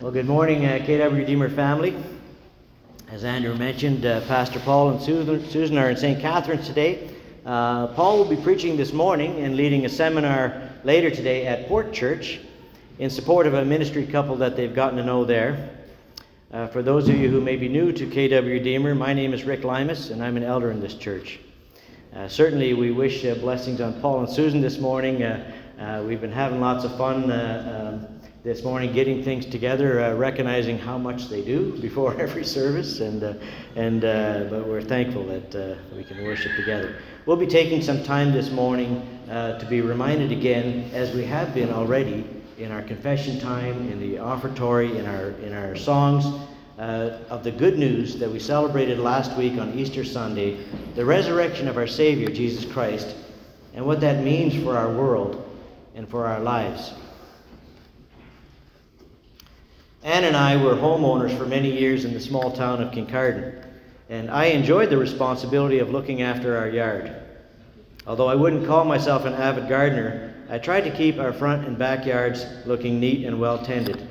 Well, good morning, uh, KW Redeemer family. As Andrew mentioned, uh, Pastor Paul and Susan, Susan are in St. Catharines today. Uh, Paul will be preaching this morning and leading a seminar later today at Port Church in support of a ministry couple that they've gotten to know there. Uh, for those of you who may be new to KW Redeemer, my name is Rick Limas, and I'm an elder in this church. Uh, certainly, we wish uh, blessings on Paul and Susan this morning. Uh, we've been having lots of fun um, this morning getting things together, uh, recognizing how much they do before every service, and uh, and uh, but we're thankful that uh, we can worship together. We'll be taking some time this morning uh, to be reminded again, as we have been already in our confession time, in the offertory, in our in our songs. Uh, of the good news that we celebrated last week on Easter Sunday, the resurrection of our Savior, Jesus Christ, and what that means for our world and for our lives. Ann and I were homeowners for many years in the small town of Kincardine, and I enjoyed the responsibility of looking after our yard. Although I wouldn't call myself an avid gardener, I tried to keep our front and backyards looking neat and well tended.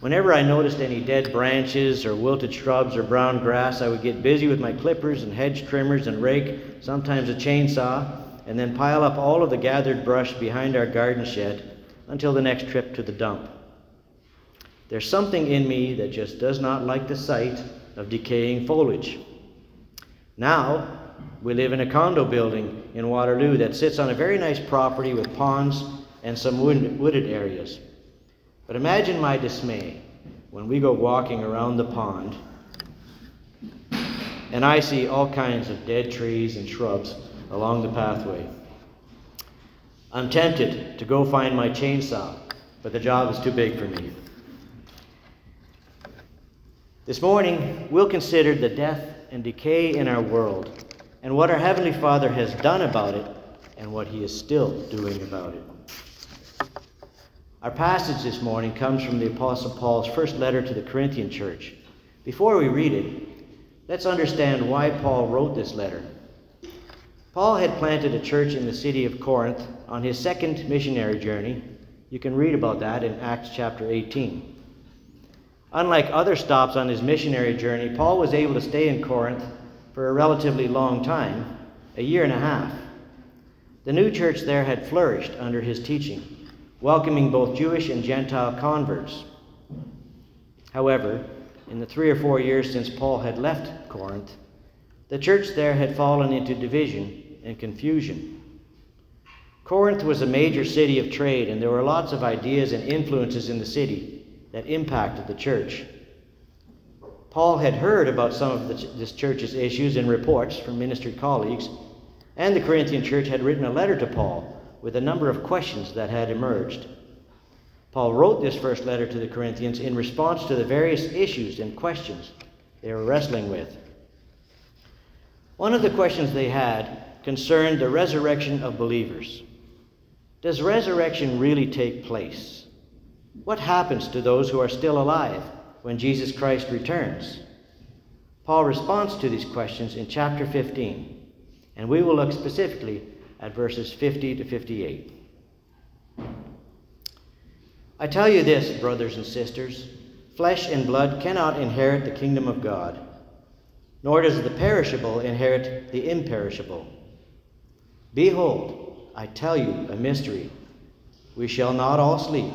Whenever I noticed any dead branches or wilted shrubs or brown grass, I would get busy with my clippers and hedge trimmers and rake, sometimes a chainsaw, and then pile up all of the gathered brush behind our garden shed until the next trip to the dump. There's something in me that just does not like the sight of decaying foliage. Now, we live in a condo building in Waterloo that sits on a very nice property with ponds and some wooded areas. But imagine my dismay when we go walking around the pond and I see all kinds of dead trees and shrubs along the pathway. I'm tempted to go find my chainsaw, but the job is too big for me. This morning, we'll consider the death and decay in our world and what our Heavenly Father has done about it and what He is still doing about it. Our passage this morning comes from the Apostle Paul's first letter to the Corinthian church. Before we read it, let's understand why Paul wrote this letter. Paul had planted a church in the city of Corinth on his second missionary journey. You can read about that in Acts chapter 18. Unlike other stops on his missionary journey, Paul was able to stay in Corinth for a relatively long time, a year and a half. The new church there had flourished under his teaching, welcoming both Jewish and Gentile converts. However, in the three or four years since Paul had left Corinth, the church there had fallen into division and confusion. Corinth was a major city of trade, and there were lots of ideas and influences in the city that impacted the church. Paul had heard about some of the, this church's issues in reports from ministry colleagues, and the Corinthian church had written a letter to Paul with a number of questions that had emerged. Paul wrote this first letter to the Corinthians in response to the various issues and questions they were wrestling with. One of the questions they had concerned the resurrection of believers. Does resurrection really take place? What happens to those who are still alive when Jesus Christ returns? Paul responds to these questions in chapter 15, and we will look specifically at verses 50 to 58. I tell you this, brothers and sisters flesh and blood cannot inherit the kingdom of God, nor does the perishable inherit the imperishable. Behold, I tell you a mystery. We shall not all sleep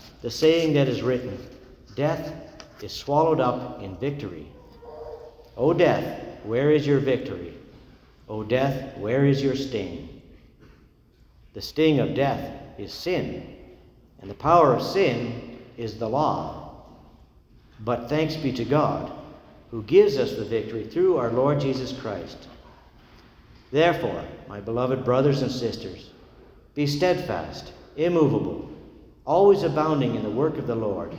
the saying that is written Death is swallowed up in victory. O death, where is your victory? O death, where is your sting? The sting of death is sin, and the power of sin is the law. But thanks be to God, who gives us the victory through our Lord Jesus Christ. Therefore, my beloved brothers and sisters, be steadfast, immovable always abounding in the work of the Lord,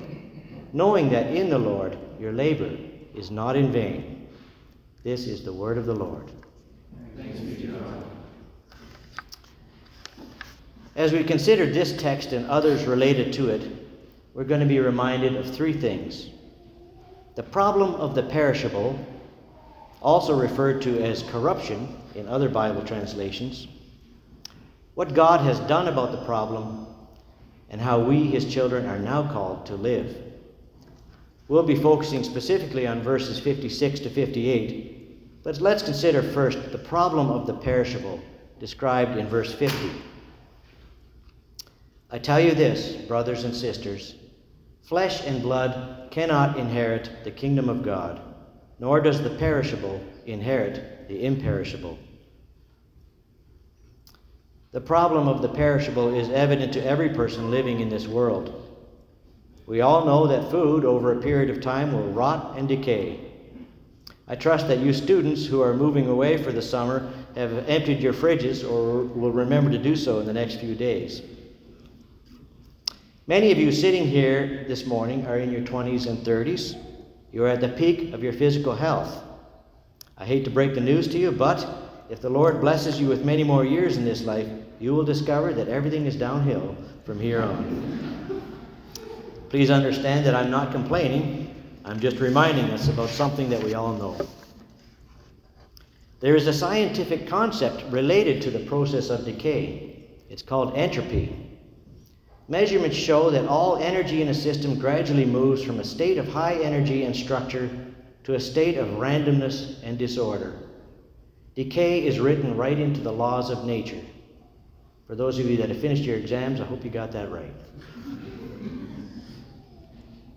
knowing that in the Lord your labor is not in vain. This is the word of the Lord. As we consider this text and others related to it, we're going to be reminded of three things. The problem of the perishable, also referred to as corruption in other Bible translations, what God has done about the problem, and how we, his children, are now called to live. We'll be focusing specifically on verses 56 to 58, but let's consider first the problem of the perishable described in verse 50. I tell you this, brothers and sisters flesh and blood cannot inherit the kingdom of God, nor does the perishable inherit the imperishable. The problem of the perishable is evident to every person living in this world. We all know that food over a period of time will rot and decay. I trust that you students who are moving away for the summer have emptied your fridges or will remember to do so in the next few days. Many of you sitting here this morning are in your 20s and 30s. You are at the peak of your physical health. I hate to break the news to you, but if the Lord blesses you with many more years in this life, you will discover that everything is downhill from here on. Please understand that I'm not complaining, I'm just reminding us about something that we all know. There is a scientific concept related to the process of decay. It's called entropy. Measurements show that all energy in a system gradually moves from a state of high energy and structure to a state of randomness and disorder. Decay is written right into the laws of nature. For those of you that have finished your exams, I hope you got that right.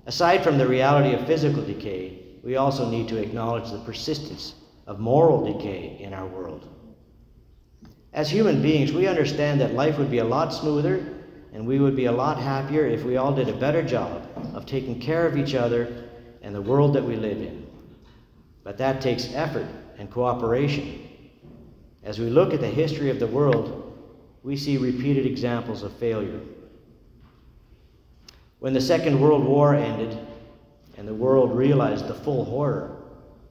Aside from the reality of physical decay, we also need to acknowledge the persistence of moral decay in our world. As human beings, we understand that life would be a lot smoother and we would be a lot happier if we all did a better job of taking care of each other and the world that we live in. But that takes effort and cooperation. As we look at the history of the world, we see repeated examples of failure. When the Second World War ended and the world realized the full horror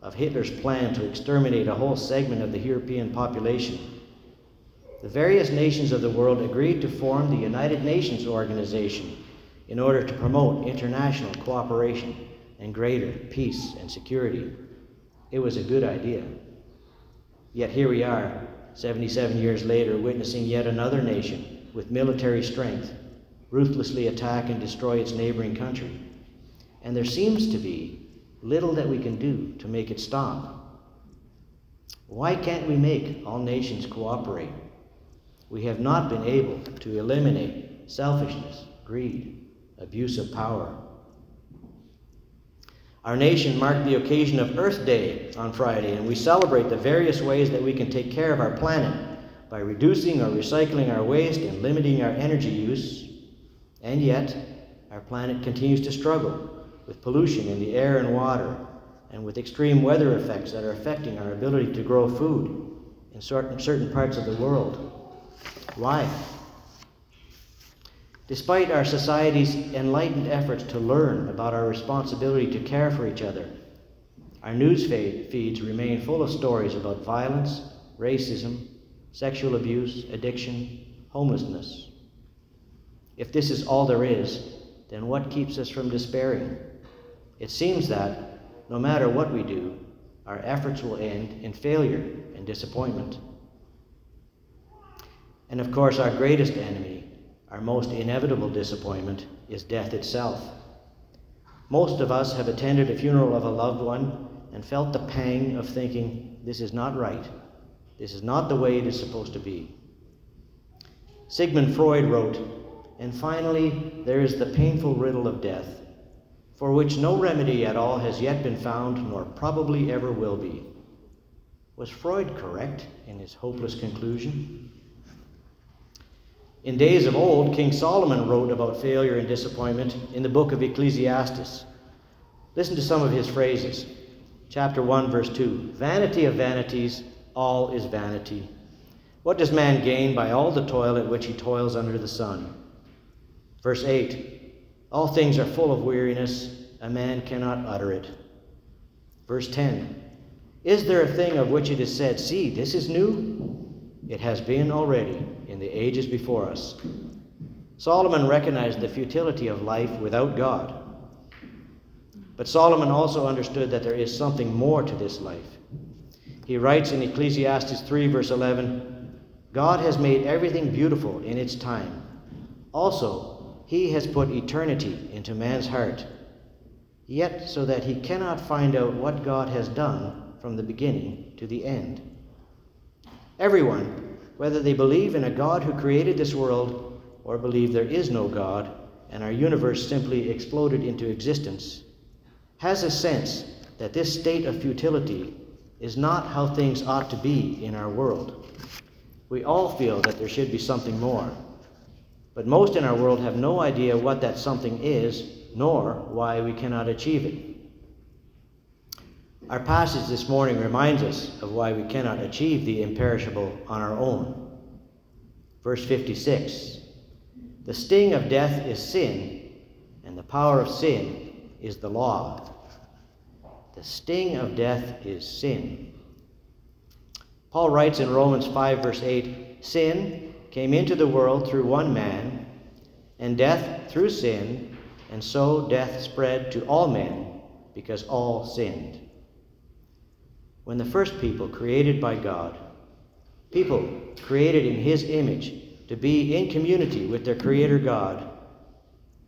of Hitler's plan to exterminate a whole segment of the European population, the various nations of the world agreed to form the United Nations Organization in order to promote international cooperation and greater peace and security. It was a good idea. Yet here we are, 77 years later, witnessing yet another nation with military strength ruthlessly attack and destroy its neighboring country. And there seems to be little that we can do to make it stop. Why can't we make all nations cooperate? we have not been able to eliminate selfishness, greed, abuse of power. Our nation marked the occasion of Earth Day on Friday, and we celebrate the various ways that we can take care of our planet by reducing or recycling our waste and limiting our energy use. And yet, our planet continues to struggle with pollution in the air and water, and with extreme weather effects that are affecting our ability to grow food in certain, parts of the world. Why? Despite our society's enlightened efforts to learn about our responsibility to care for each other, our news feeds remain full of stories about violence, racism, sexual abuse, addiction, homelessness. If this is all there is, then what keeps us from despairing? It seems that, no matter what we do, our efforts will end in failure and disappointment. And of course, our greatest enemy, our most inevitable disappointment, is death itself. Most of us have attended a funeral of a loved one and felt the pang of thinking, this is not right. This is not the way it is supposed to be. Sigmund Freud wrote, and finally, there is the painful riddle of death, for which no remedy at all has yet been found, nor probably ever will be. Was Freud correct in his hopeless conclusion? In days of old, King Solomon wrote about failure and disappointment in the book of Ecclesiastes. Listen to some of his phrases. Chapter 1, verse 2 Vanity of vanities, all is vanity. What does man gain by all the toil at which he toils under the sun? Verse 8 All things are full of weariness, a man cannot utter it. Verse 10 Is there a thing of which it is said, See, this is new? It has been already in the ages before us. Solomon recognized the futility of life without God. But Solomon also understood that there is something more to this life. He writes in Ecclesiastes 3, verse 11 God has made everything beautiful in its time. Also, He has put eternity into man's heart, yet so that he cannot find out what God has done from the beginning to the end. Everyone, whether they believe in a God who created this world or believe there is no God and our universe simply exploded into existence, has a sense that this state of futility is not how things ought to be in our world. We all feel that there should be something more. But most in our world have no idea what that something is, nor why we cannot achieve it. Our passage this morning reminds us of why we cannot achieve the imperishable on our own. Verse 56 The sting of death is sin, and the power of sin is the law. The sting of death is sin. Paul writes in Romans 5, verse 8 Sin came into the world through one man, and death through sin, and so death spread to all men because all sinned. When the first people created by God, people created in His image to be in community with their Creator God,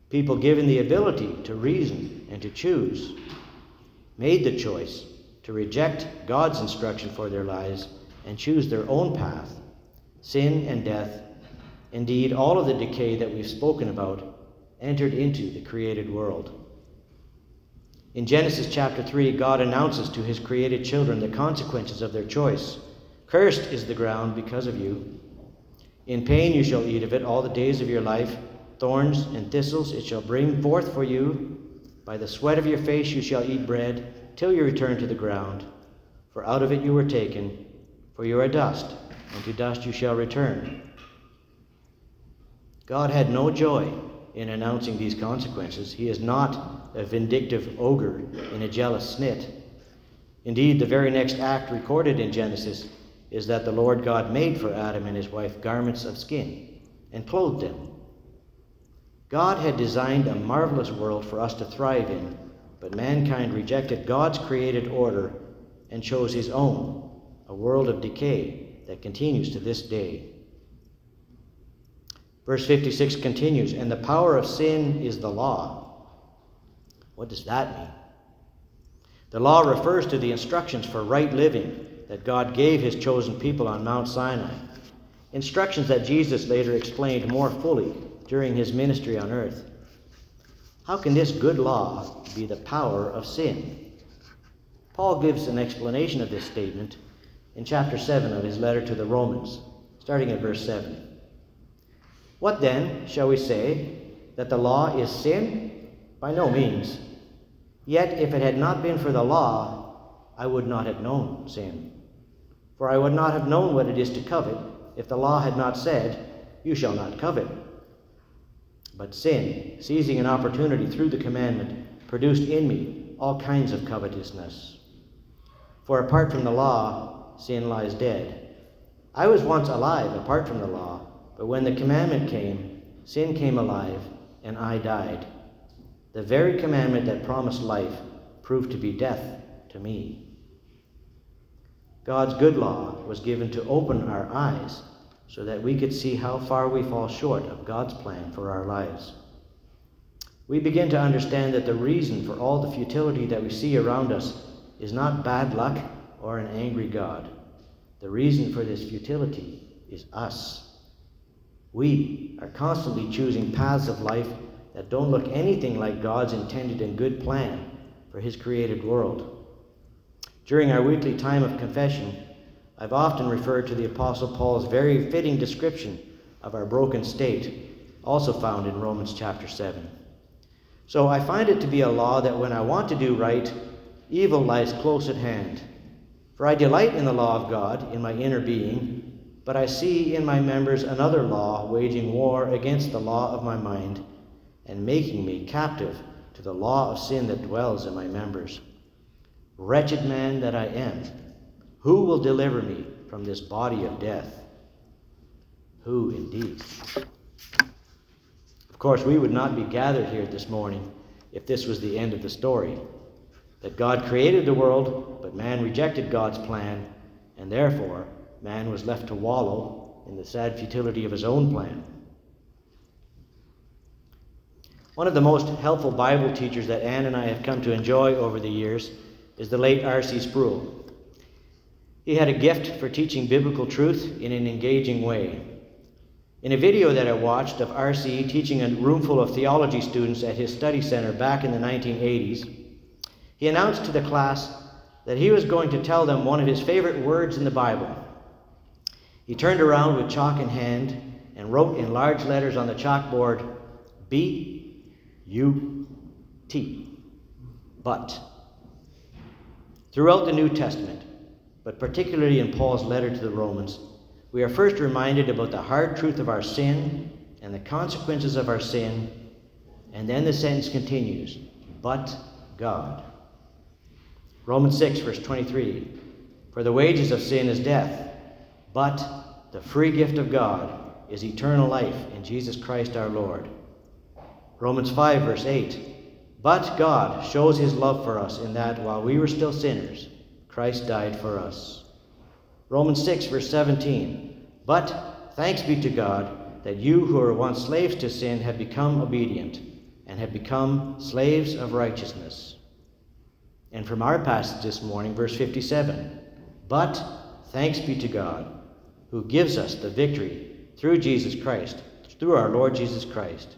people given the ability to reason and to choose, made the choice to reject God's instruction for their lives and choose their own path, sin and death, indeed, all of the decay that we've spoken about, entered into the created world. In Genesis chapter 3, God announces to his created children the consequences of their choice. Cursed is the ground because of you. In pain you shall eat of it all the days of your life. Thorns and thistles it shall bring forth for you. By the sweat of your face you shall eat bread, till you return to the ground. For out of it you were taken, for you are dust, and to dust you shall return. God had no joy in announcing these consequences. He is not a vindictive ogre in a jealous snit. Indeed, the very next act recorded in Genesis is that the Lord God made for Adam and his wife garments of skin and clothed them. God had designed a marvelous world for us to thrive in, but mankind rejected God's created order and chose his own, a world of decay that continues to this day. Verse 56 continues, and the power of sin is the law. What does that mean? The law refers to the instructions for right living that God gave his chosen people on Mount Sinai, instructions that Jesus later explained more fully during his ministry on earth. How can this good law be the power of sin? Paul gives an explanation of this statement in chapter 7 of his letter to the Romans, starting at verse 7. What then shall we say? That the law is sin? By no means. Yet if it had not been for the law, I would not have known sin. For I would not have known what it is to covet if the law had not said, You shall not covet. But sin, seizing an opportunity through the commandment, produced in me all kinds of covetousness. For apart from the law, sin lies dead. I was once alive apart from the law, but when the commandment came, sin came alive, and I died. The very commandment that promised life proved to be death to me. God's good law was given to open our eyes so that we could see how far we fall short of God's plan for our lives. We begin to understand that the reason for all the futility that we see around us is not bad luck or an angry God. The reason for this futility is us. We are constantly choosing paths of life that don't look anything like God's intended and good plan for His created world. During our weekly time of confession, I've often referred to the Apostle Paul's very fitting description of our broken state, also found in Romans chapter 7. So I find it to be a law that when I want to do right, evil lies close at hand. For I delight in the law of God in my inner being but I see in my members another law waging war against the law of my mind and making me captive to the law of sin that dwells in my members. Wretched man that I am, who will deliver me from this body of death? Who indeed? Of course, we would not be gathered here this morning if this was the end of the story. That God created the world, but man rejected God's plan, and therefore man was left to wallow in the sad futility of his own plan. One of the most helpful Bible teachers that Anne and I have come to enjoy over the years is the late R.C. Sproul. He had a gift for teaching biblical truth in an engaging way. In a video that I watched of R.C. teaching a roomful of theology students at his study center back in the 1980s, he announced to the class that he was going to tell them one of his favorite words in the Bible. He turned around with chalk in hand and wrote in large letters on the chalkboard, B U T. But. Throughout the New Testament, but particularly in Paul's letter to the Romans, we are first reminded about the hard truth of our sin and the consequences of our sin, and then the sentence continues, but God. Romans 6, verse 23 For the wages of sin is death, but the free gift of God is eternal life in Jesus Christ our Lord. Romans 5, verse 8. But God shows his love for us in that while we were still sinners, Christ died for us. Romans 6, verse 17. But thanks be to God that you who were once slaves to sin have become obedient and have become slaves of righteousness. And from our passage this morning, verse 57. But thanks be to God who gives us the victory through Jesus Christ, through our Lord Jesus Christ.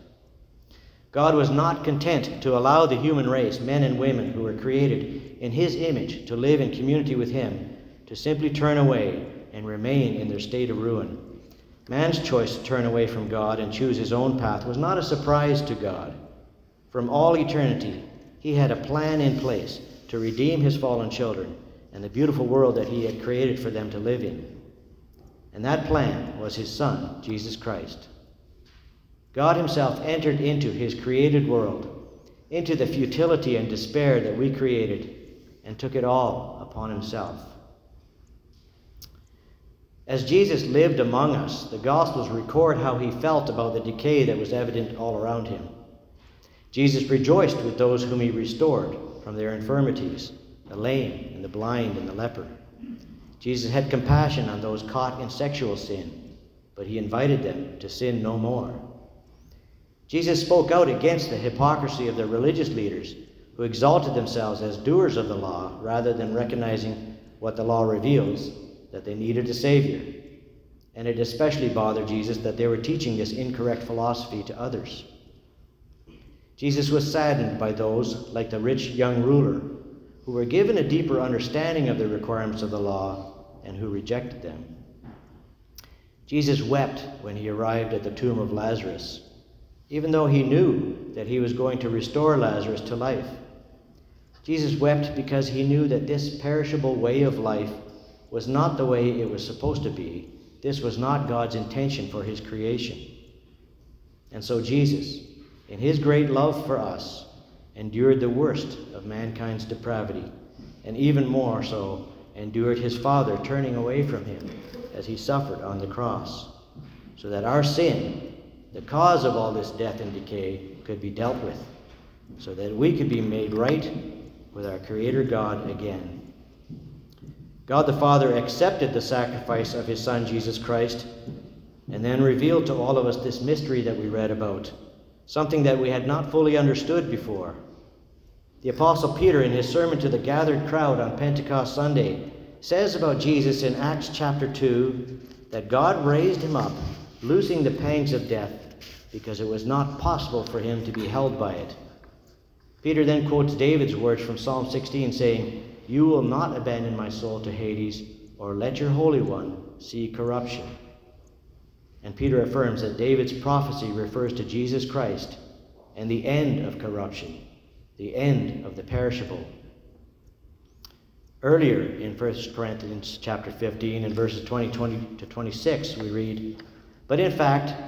God was not content to allow the human race, men and women who were created in His image, to live in community with Him, to simply turn away and remain in their state of ruin. Man's choice to turn away from God and choose his own path was not a surprise to God. From all eternity, He had a plan in place to redeem His fallen children and the beautiful world that He had created for them to live in. And that plan was His Son, Jesus Christ. God Himself entered into His created world, into the futility and despair that we created, and took it all upon Himself. As Jesus lived among us, the Gospels record how He felt about the decay that was evident all around Him. Jesus rejoiced with those whom He restored from their infirmities the lame, and the blind, and the leper. Jesus had compassion on those caught in sexual sin, but He invited them to sin no more. Jesus spoke out against the hypocrisy of the religious leaders who exalted themselves as doers of the law rather than recognizing what the law reveals that they needed a Savior. And it especially bothered Jesus that they were teaching this incorrect philosophy to others. Jesus was saddened by those, like the rich young ruler, who were given a deeper understanding of the requirements of the law and who rejected them. Jesus wept when he arrived at the tomb of Lazarus even though he knew that he was going to restore Lazarus to life. Jesus wept because he knew that this perishable way of life was not the way it was supposed to be. This was not God's intention for his creation. And so Jesus, in his great love for us, endured the worst of mankind's depravity, and even more so, endured his Father turning away from him as he suffered on the cross, so that our sin the cause of all this death and decay could be dealt with, so that we could be made right with our Creator God again. God the Father accepted the sacrifice of His Son Jesus Christ and then revealed to all of us this mystery that we read about, something that we had not fully understood before. The Apostle Peter, in his sermon to the gathered crowd on Pentecost Sunday, says about Jesus in Acts chapter 2 that God raised him up loosing the pangs of death, because it was not possible for him to be held by it. Peter then quotes David's words from Psalm 16, saying, You will not abandon my soul to Hades, or let your Holy One see corruption. And Peter affirms that David's prophecy refers to Jesus Christ and the end of corruption, the end of the perishable. Earlier in 1 Corinthians chapter 15, in verses 20, 20 to 26, we read, but in fact,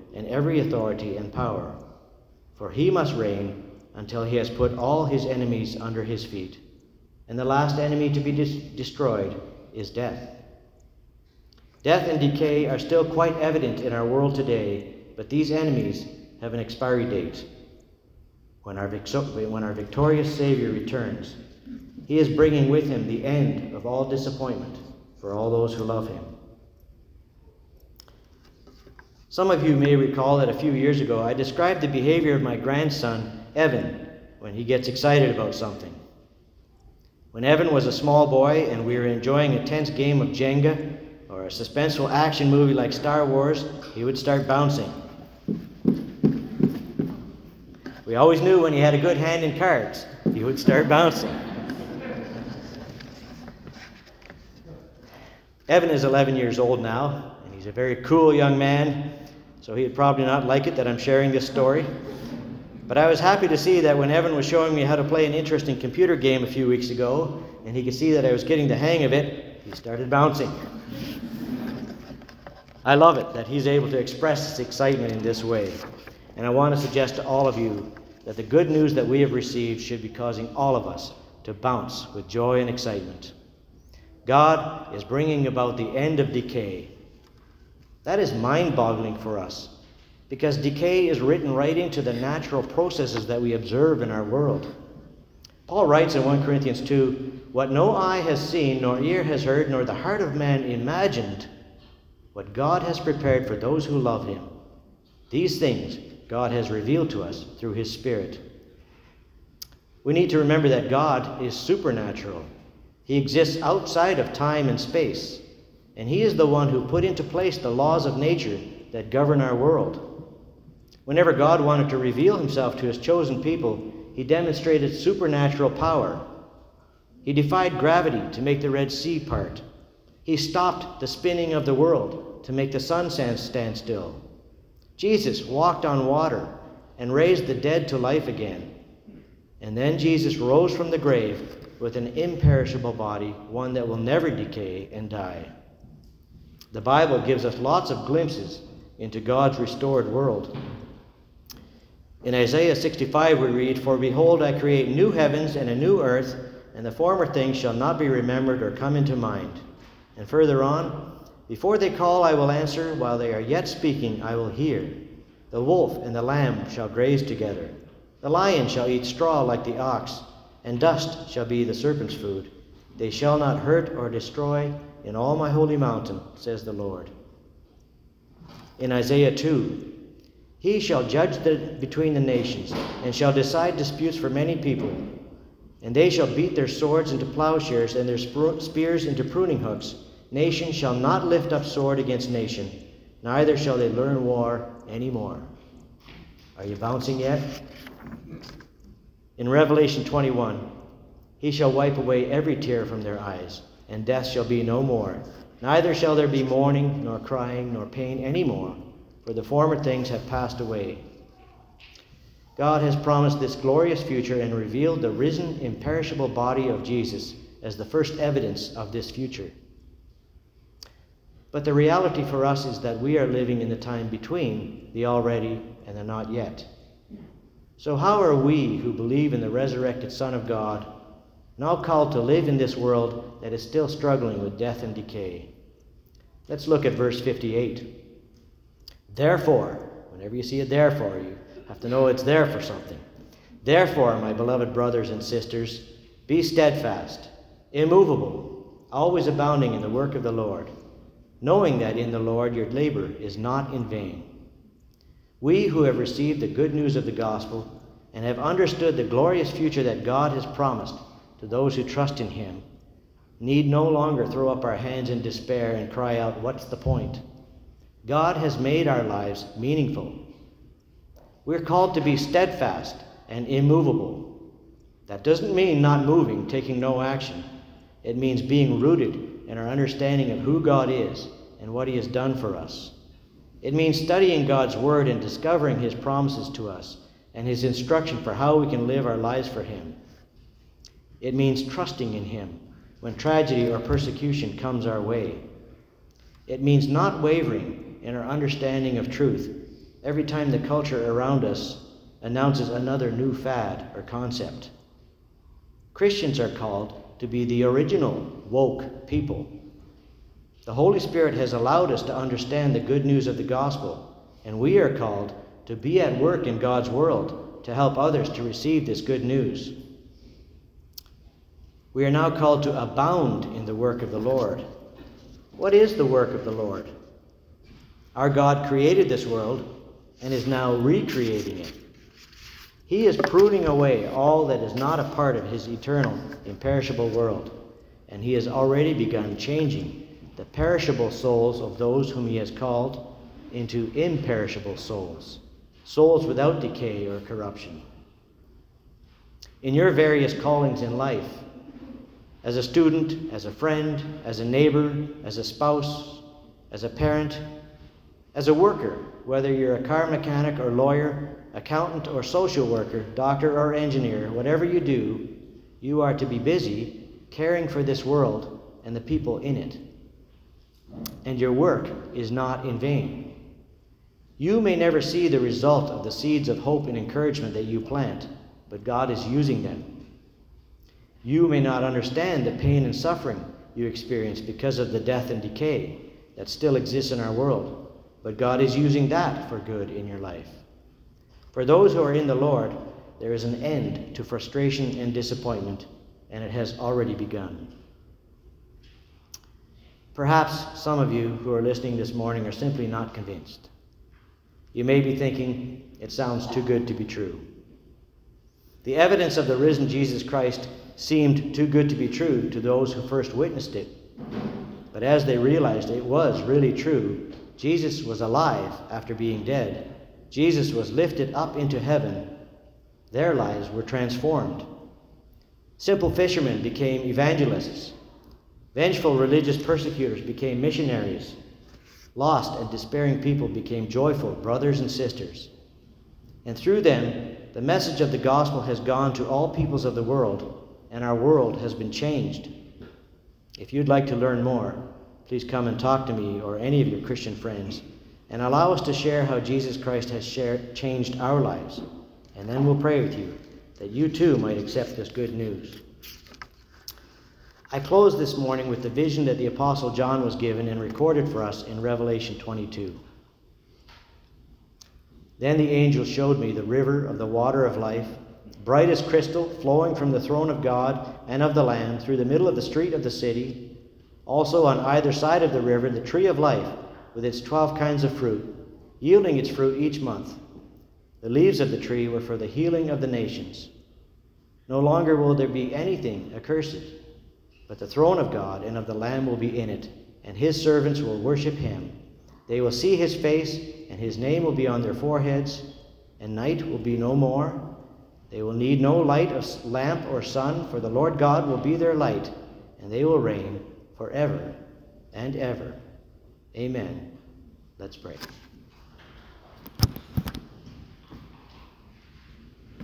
and every authority and power. For he must reign until he has put all his enemies under his feet. And the last enemy to be dis- destroyed is death. Death and decay are still quite evident in our world today, but these enemies have an expiry date. When our, when our victorious Savior returns, he is bringing with him the end of all disappointment for all those who love him. Some of you may recall that a few years ago I described the behavior of my grandson, Evan, when he gets excited about something. When Evan was a small boy and we were enjoying a tense game of Jenga or a suspenseful action movie like Star Wars, he would start bouncing. We always knew when he had a good hand in cards, he would start bouncing. Evan is 11 years old now, and he's a very cool young man, so he'd probably not like it that I'm sharing this story. But I was happy to see that when Evan was showing me how to play an interesting computer game a few weeks ago, and he could see that I was getting the hang of it, he started bouncing. I love it that he's able to express his excitement in this way. And I want to suggest to all of you that the good news that we have received should be causing all of us to bounce with joy and excitement. God is bringing about the end of decay that is mind boggling for us because decay is written right into the natural processes that we observe in our world. Paul writes in 1 Corinthians 2 What no eye has seen, nor ear has heard, nor the heart of man imagined, what God has prepared for those who love him. These things God has revealed to us through his Spirit. We need to remember that God is supernatural, He exists outside of time and space. And He is the one who put into place the laws of nature that govern our world. Whenever God wanted to reveal Himself to His chosen people, He demonstrated supernatural power. He defied gravity to make the Red Sea part. He stopped the spinning of the world to make the sun stand still. Jesus walked on water and raised the dead to life again. And then Jesus rose from the grave with an imperishable body, one that will never decay and die. The Bible gives us lots of glimpses into God's restored world. In Isaiah 65, we read, For behold, I create new heavens and a new earth, and the former things shall not be remembered or come into mind. And further on, Before they call, I will answer. While they are yet speaking, I will hear. The wolf and the lamb shall graze together. The lion shall eat straw like the ox, and dust shall be the serpent's food. They shall not hurt or destroy in all my holy mountain, says the Lord. In Isaiah 2, he shall judge the, between the nations, and shall decide disputes for many people. And they shall beat their swords into plowshares, and their spears into pruning hooks. Nation shall not lift up sword against nation, neither shall they learn war any more. Are you bouncing yet? In Revelation 21, he shall wipe away every tear from their eyes and death shall be no more. Neither shall there be mourning, nor crying, nor pain any more, for the former things have passed away. God has promised this glorious future and revealed the risen, imperishable body of Jesus as the first evidence of this future. But the reality for us is that we are living in the time between the already and the not yet. So, how are we who believe in the resurrected Son of God now called to live in this world that is still struggling with death and decay. Let's look at verse 58. Therefore, whenever you see a therefore, you have to know it's there for something. Therefore, my beloved brothers and sisters, be steadfast, immovable, always abounding in the work of the Lord, knowing that in the Lord your labor is not in vain. We who have received the good news of the gospel and have understood the glorious future that God has promised to those who trust in Him, need no longer throw up our hands in despair and cry out, What's the point? God has made our lives meaningful. We're called to be steadfast and immovable. That doesn't mean not moving, taking no action. It means being rooted in our understanding of who God is and what He has done for us. It means studying God's Word and discovering His promises to us and His instruction for how we can live our lives for Him. It means trusting in Him when tragedy or persecution comes our way. It means not wavering in our understanding of truth every time the culture around us announces another new fad or concept. Christians are called to be the original woke people. The Holy Spirit has allowed us to understand the good news of the gospel, and we are called to be at work in God's world to help others to receive this good news. We are now called to abound in the work of the Lord. What is the work of the Lord? Our God created this world and is now recreating it. He is pruning away all that is not a part of his eternal, imperishable world, and he has already begun changing the perishable souls of those whom he has called into imperishable souls, souls without decay or corruption. In your various callings in life, as a student, as a friend, as a neighbor, as a spouse, as a parent, as a worker, whether you're a car mechanic or lawyer, accountant or social worker, doctor or engineer, whatever you do, you are to be busy caring for this world and the people in it. And your work is not in vain. You may never see the result of the seeds of hope and encouragement that you plant, but God is using them. You may not understand the pain and suffering you experience because of the death and decay that still exists in our world, but God is using that for good in your life. For those who are in the Lord, there is an end to frustration and disappointment, and it has already begun. Perhaps some of you who are listening this morning are simply not convinced. You may be thinking, it sounds too good to be true. The evidence of the risen Jesus Christ seemed too good to be true to those who first witnessed it. But as they realized it was really true, Jesus was alive after being dead. Jesus was lifted up into heaven. Their lives were transformed. Simple fishermen became evangelists. Vengeful religious persecutors became missionaries. Lost and despairing people became joyful brothers and sisters. And through them, the message of the gospel has gone to all peoples of the world and our world has been changed. If you'd like to learn more, please come and talk to me or any of your Christian friends and allow us to share how Jesus Christ has changed our lives. And then we'll pray with you that you too might accept this good news. I close this morning with the vision that the Apostle John was given and recorded for us in Revelation 22. Then the angel showed me the river of the water of life bright as crystal, flowing from the throne of God and of the Lamb through the middle of the street of the city. Also on either side of the river, the tree of life, with its twelve kinds of fruit, yielding its fruit each month. The leaves of the tree were for the healing of the nations. No longer will there be anything accursed, but the throne of God and of the Lamb will be in it, and his servants will worship him. They will see his face, and his name will be on their foreheads, and night will be no more. They will need no light of lamp or sun, for the Lord God will be their light, and they will reign forever and ever. Amen. Let's pray.